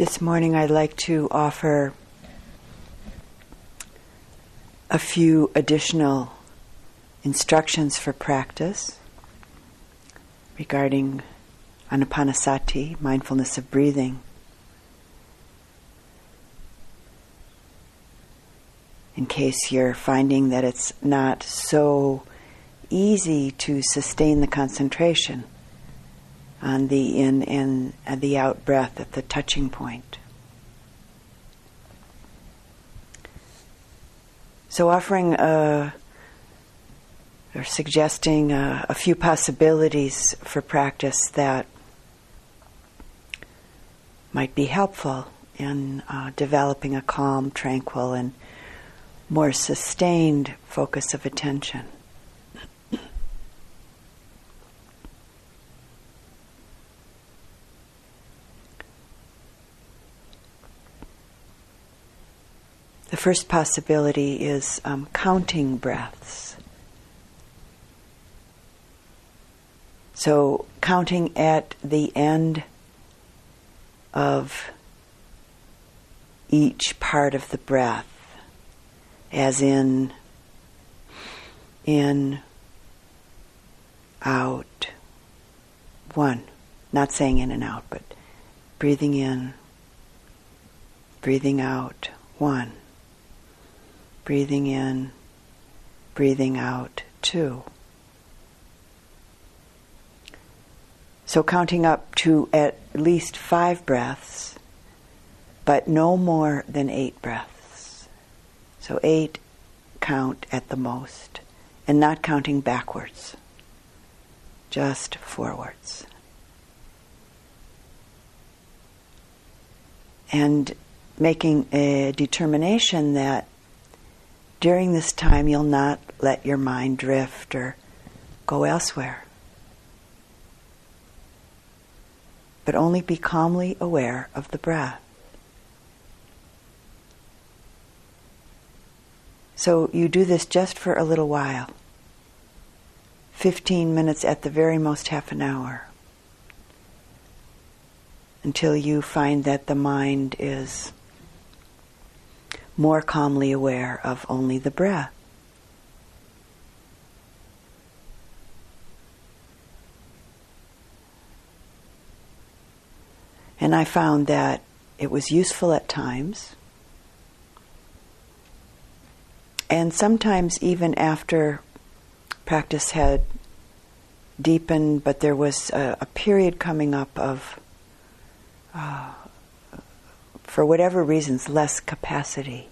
This morning I'd like to offer a few additional instructions for practice regarding anapanasati, mindfulness of breathing. In case you're finding that it's not so easy to sustain the concentration on the in and the out breath at the touching point. So, offering a, or suggesting a, a few possibilities for practice that might be helpful in uh, developing a calm, tranquil, and more sustained focus of attention. The first possibility is um, counting breaths. So, counting at the end of each part of the breath, as in, in, out, one. Not saying in and out, but breathing in, breathing out, one breathing in, breathing out, two. So counting up to at least five breaths, but no more than eight breaths. So eight count at the most, and not counting backwards, just forwards. And making a determination that during this time, you'll not let your mind drift or go elsewhere, but only be calmly aware of the breath. So you do this just for a little while. 15 minutes at the very most, half an hour. Until you find that the mind is more calmly aware of only the breath. And I found that it was useful at times. And sometimes, even after practice had deepened, but there was a, a period coming up of uh, for whatever reasons, less capacity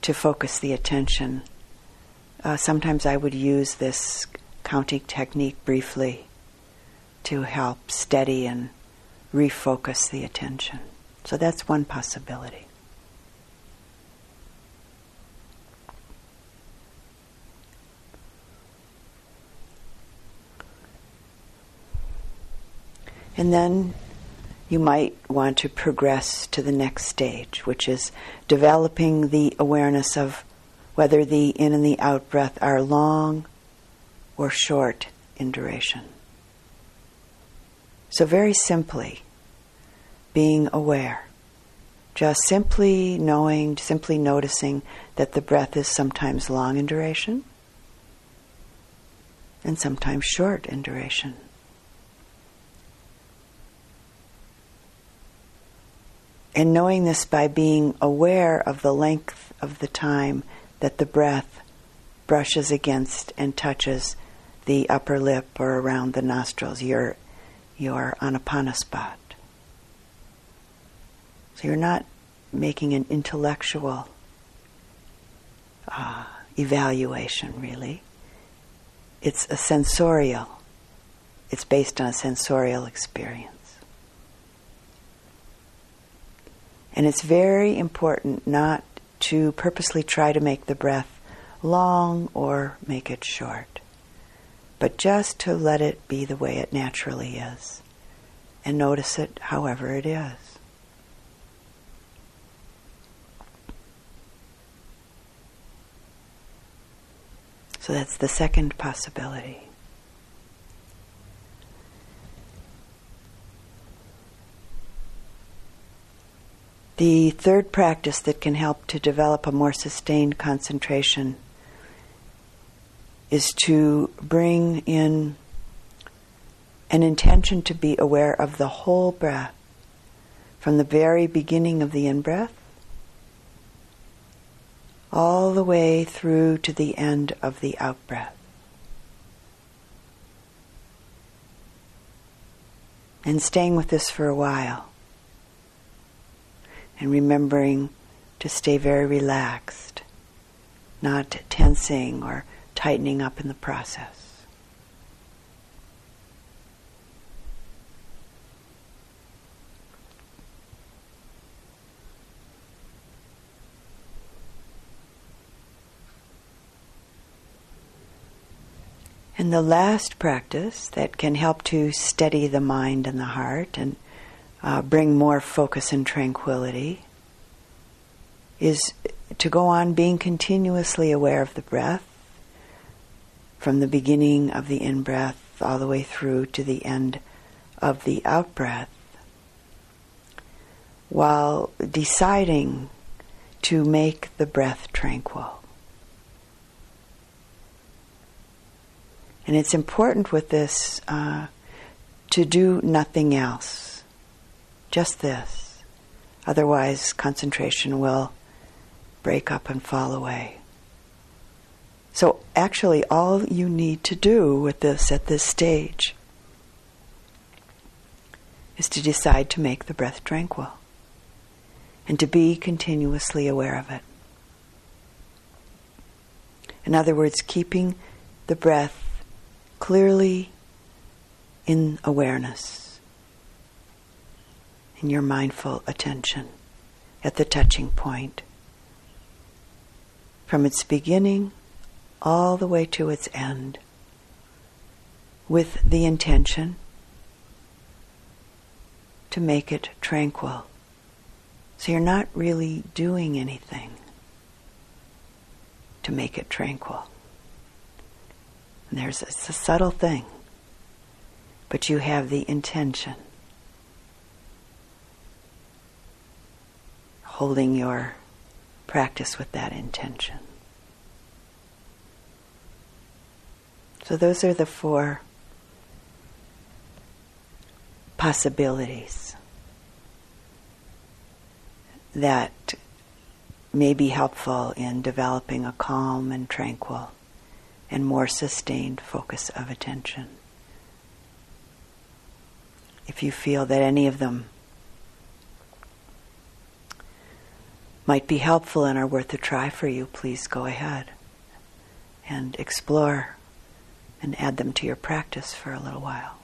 to focus the attention. Uh, sometimes I would use this counting technique briefly to help steady and refocus the attention. So that's one possibility. And then you might want to progress to the next stage, which is developing the awareness of whether the in and the out breath are long or short in duration. So, very simply, being aware, just simply knowing, simply noticing that the breath is sometimes long in duration and sometimes short in duration. And knowing this by being aware of the length of the time that the breath brushes against and touches the upper lip or around the nostrils, your, your anapana spot. So you're not making an intellectual uh, evaluation, really. It's a sensorial, it's based on a sensorial experience. And it's very important not to purposely try to make the breath long or make it short, but just to let it be the way it naturally is and notice it however it is. So that's the second possibility. The third practice that can help to develop a more sustained concentration is to bring in an intention to be aware of the whole breath from the very beginning of the in breath all the way through to the end of the out breath. And staying with this for a while. And remembering to stay very relaxed, not tensing or tightening up in the process. And the last practice that can help to steady the mind and the heart and uh, bring more focus and tranquility is to go on being continuously aware of the breath from the beginning of the in breath all the way through to the end of the out breath while deciding to make the breath tranquil. And it's important with this uh, to do nothing else, just this. Otherwise, concentration will break up and fall away. So, actually, all you need to do with this at this stage is to decide to make the breath tranquil and to be continuously aware of it. In other words, keeping the breath clearly in awareness, in your mindful attention at the touching point. From its beginning all the way to its end, with the intention to make it tranquil. So you're not really doing anything to make it tranquil. And there's it's a subtle thing, but you have the intention. Holding your practice with that intention. So, those are the four possibilities that may be helpful in developing a calm and tranquil and more sustained focus of attention. If you feel that any of them might be helpful and are worth a try for you, please go ahead and explore and add them to your practice for a little while.